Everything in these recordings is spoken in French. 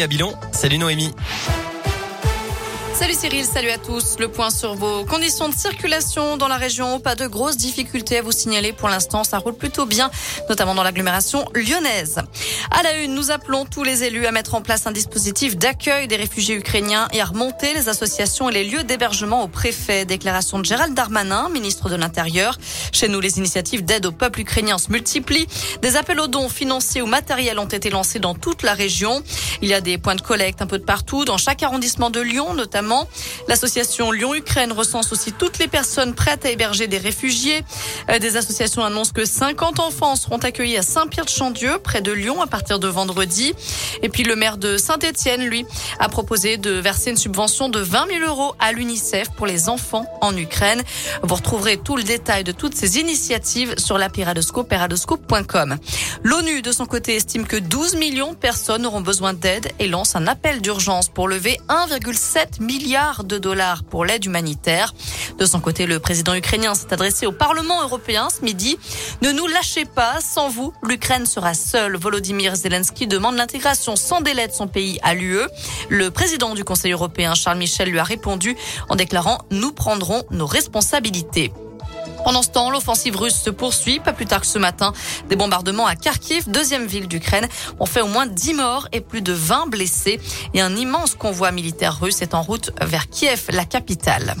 à Bilon. Salut Noémie. Salut Cyril, salut à tous. Le point sur vos conditions de circulation dans la région. Pas de grosses difficultés à vous signaler pour l'instant. Ça roule plutôt bien, notamment dans l'agglomération lyonnaise. À la une, nous appelons tous les élus à mettre en place un dispositif d'accueil des réfugiés ukrainiens et à remonter les associations et les lieux d'hébergement au préfet. Déclaration de Gérald Darmanin, ministre de l'Intérieur. Chez nous, les initiatives d'aide au peuple ukrainien se multiplient. Des appels aux dons financiers ou matériels ont été lancés dans toute la région. Il y a des points de collecte un peu de partout, dans chaque arrondissement de Lyon notamment. L'association Lyon-Ukraine recense aussi toutes les personnes prêtes à héberger des réfugiés. Euh, des associations annoncent que 50 enfants seront accueillis à Saint-Pierre-de-Chandieu, près de Lyon, à partir de vendredi. Et puis le maire de Saint-Étienne, lui, a proposé de verser une subvention de 20 000 euros à l'UNICEF pour les enfants en Ukraine. Vous retrouverez tout le détail de toutes ces initiatives sur la Piradoscope, piradoscope.com. L'ONU, de son côté, estime que 12 millions de personnes auront besoin d'aide et lance un appel d'urgence pour lever 1,7 milliard de dollars pour l'aide humanitaire. De son côté, le président ukrainien s'est adressé au Parlement européen ce midi. Ne nous lâchez pas, sans vous, l'Ukraine sera seule. Volodymyr Zelensky demande l'intégration sans délai de son pays à l'UE. Le président du Conseil européen, Charles Michel, lui a répondu en déclarant Nous prendrons nos responsabilités. Pendant ce temps, l'offensive russe se poursuit. Pas plus tard que ce matin, des bombardements à Kharkiv, deuxième ville d'Ukraine, ont fait au moins 10 morts et plus de 20 blessés. Et un immense convoi militaire russe est en route vers Kiev, la capitale.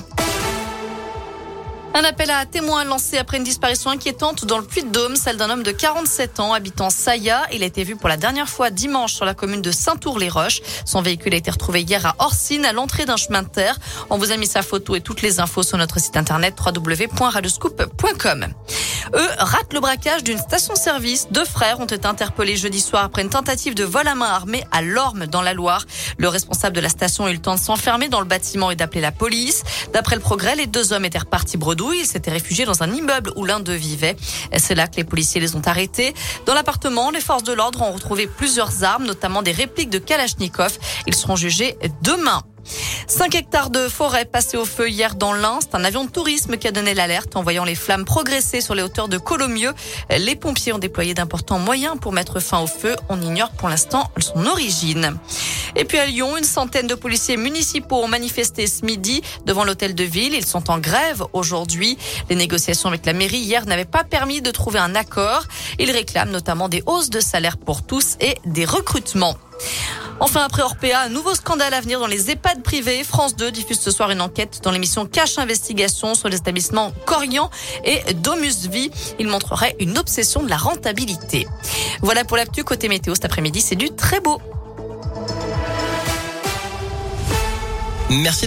Un appel à témoins lancé après une disparition inquiétante dans le Puy-de-Dôme, celle d'un homme de 47 ans habitant Saya. Il a été vu pour la dernière fois dimanche sur la commune de Saint-Tour-les-Roches. Son véhicule a été retrouvé hier à Orsine, à l'entrée d'un chemin de terre. On vous a mis sa photo et toutes les infos sur notre site internet www.radioscoop.com. Eux ratent le braquage d'une station-service. Deux frères ont été interpellés jeudi soir après une tentative de vol à main armée à Lorme dans la Loire. Le responsable de la station a eu le temps de s'enfermer dans le bâtiment et d'appeler la police. D'après le progrès, les deux hommes étaient repartis bredouille. Ils s'étaient réfugiés dans un immeuble où l'un d'eux vivait. C'est là que les policiers les ont arrêtés. Dans l'appartement, les forces de l'ordre ont retrouvé plusieurs armes, notamment des répliques de Kalachnikov. Ils seront jugés demain. 5 hectares de forêt passés au feu hier dans l'Ain. C'est un avion de tourisme qui a donné l'alerte en voyant les flammes progresser sur les hauteurs de Colomieux. Les pompiers ont déployé d'importants moyens pour mettre fin au feu. On ignore pour l'instant son origine. Et puis à Lyon, une centaine de policiers municipaux ont manifesté ce midi devant l'hôtel de ville. Ils sont en grève aujourd'hui. Les négociations avec la mairie hier n'avaient pas permis de trouver un accord. Ils réclament notamment des hausses de salaire pour tous et des recrutements. Enfin, après Orpea, un nouveau scandale à venir dans les EHPAD privés. France 2 diffuse ce soir une enquête dans l'émission Cache Investigation sur les établissements Corian et Domus Vie. Il montrerait une obsession de la rentabilité. Voilà pour l'actu côté météo cet après-midi. C'est du très beau. Merci.